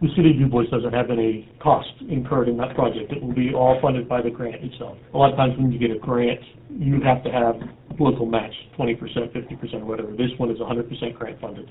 the city of Du Bois doesn't have any cost incurred in that project. It will be all funded by the grant itself. A lot of times when you get a grant, you have to have local match, twenty percent, fifty percent, whatever. This one is hundred percent grant funded.